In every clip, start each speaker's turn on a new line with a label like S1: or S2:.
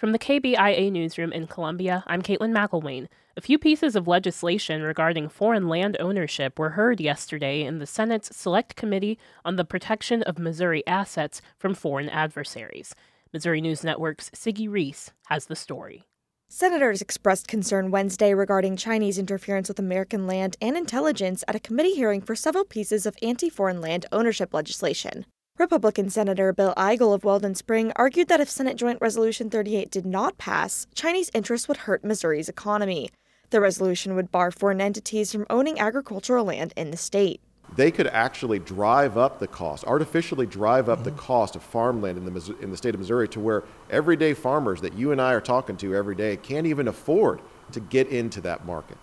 S1: From the KBIA newsroom in Columbia, I'm Caitlin McElwain. A few pieces of legislation regarding foreign land ownership were heard yesterday in the Senate's Select Committee on the Protection of Missouri Assets from Foreign Adversaries. Missouri News Network's Siggy Reese has the story.
S2: Senators expressed concern Wednesday regarding Chinese interference with American land and intelligence at a committee hearing for several pieces of anti foreign land ownership legislation. Republican Senator Bill Eigel of Weldon Spring argued that if Senate Joint Resolution 38 did not pass, Chinese interests would hurt Missouri's economy. The resolution would bar foreign entities from owning agricultural land in the state.
S3: They could actually drive up the cost, artificially drive up the mm-hmm. cost of farmland in the, in the state of Missouri to where everyday farmers that you and I are talking to every day can't even afford to get into that market.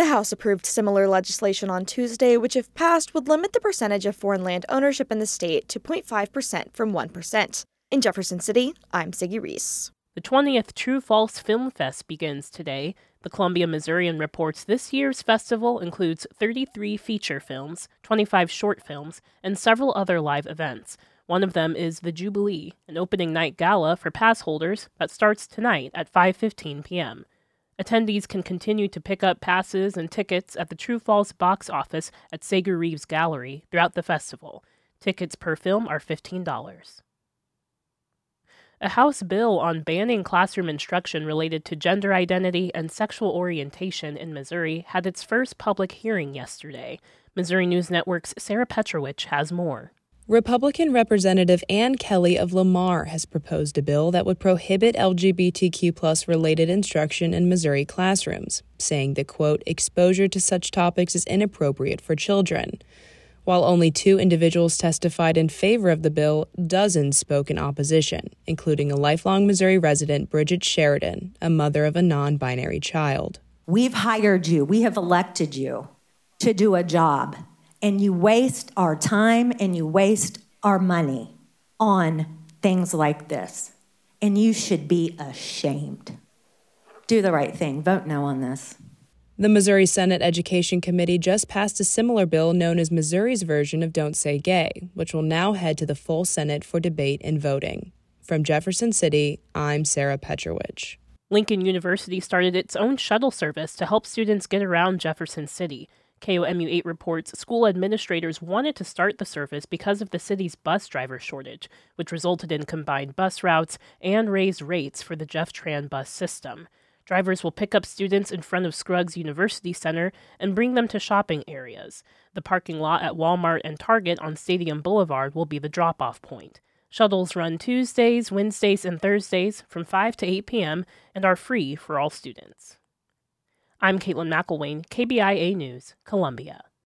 S2: The House approved similar legislation on Tuesday, which, if passed, would limit the percentage of foreign land ownership in the state to 0.5% from 1%. In Jefferson City, I'm Siggy Reese.
S1: The 20th True False Film Fest begins today. The Columbia Missourian reports this year's festival includes 33 feature films, 25 short films, and several other live events. One of them is the Jubilee, an opening night gala for pass holders that starts tonight at 5:15 p.m. Attendees can continue to pick up passes and tickets at the True False box office at Sager Reeves Gallery throughout the festival. Tickets per film are $15. A House bill on banning classroom instruction related to gender identity and sexual orientation in Missouri had its first public hearing yesterday. Missouri News Network's Sarah Petrovich has more.
S4: Republican Representative Ann Kelly of Lamar has proposed a bill that would prohibit LGBTQ plus related instruction in Missouri classrooms, saying that, quote, exposure to such topics is inappropriate for children. While only two individuals testified in favor of the bill, dozens spoke in opposition, including a lifelong Missouri resident, Bridget Sheridan, a mother of a non binary child.
S5: We've hired you, we have elected you to do a job and you waste our time and you waste our money on things like this. And you should be ashamed. Do the right thing. Vote no on this.
S4: The Missouri Senate Education Committee just passed a similar bill known as Missouri's version of Don't Say Gay, which will now head to the full Senate for debate and voting. From Jefferson City, I'm Sarah Petrovich.
S1: Lincoln University started its own shuttle service to help students get around Jefferson City. KOMU 8 reports school administrators wanted to start the service because of the city's bus driver shortage, which resulted in combined bus routes and raised rates for the JeffTran bus system. Drivers will pick up students in front of Scruggs University Center and bring them to shopping areas. The parking lot at Walmart and Target on Stadium Boulevard will be the drop off point. Shuttles run Tuesdays, Wednesdays, and Thursdays from 5 to 8 p.m. and are free for all students. I'm Caitlin McElwain, KBIA News, Columbia.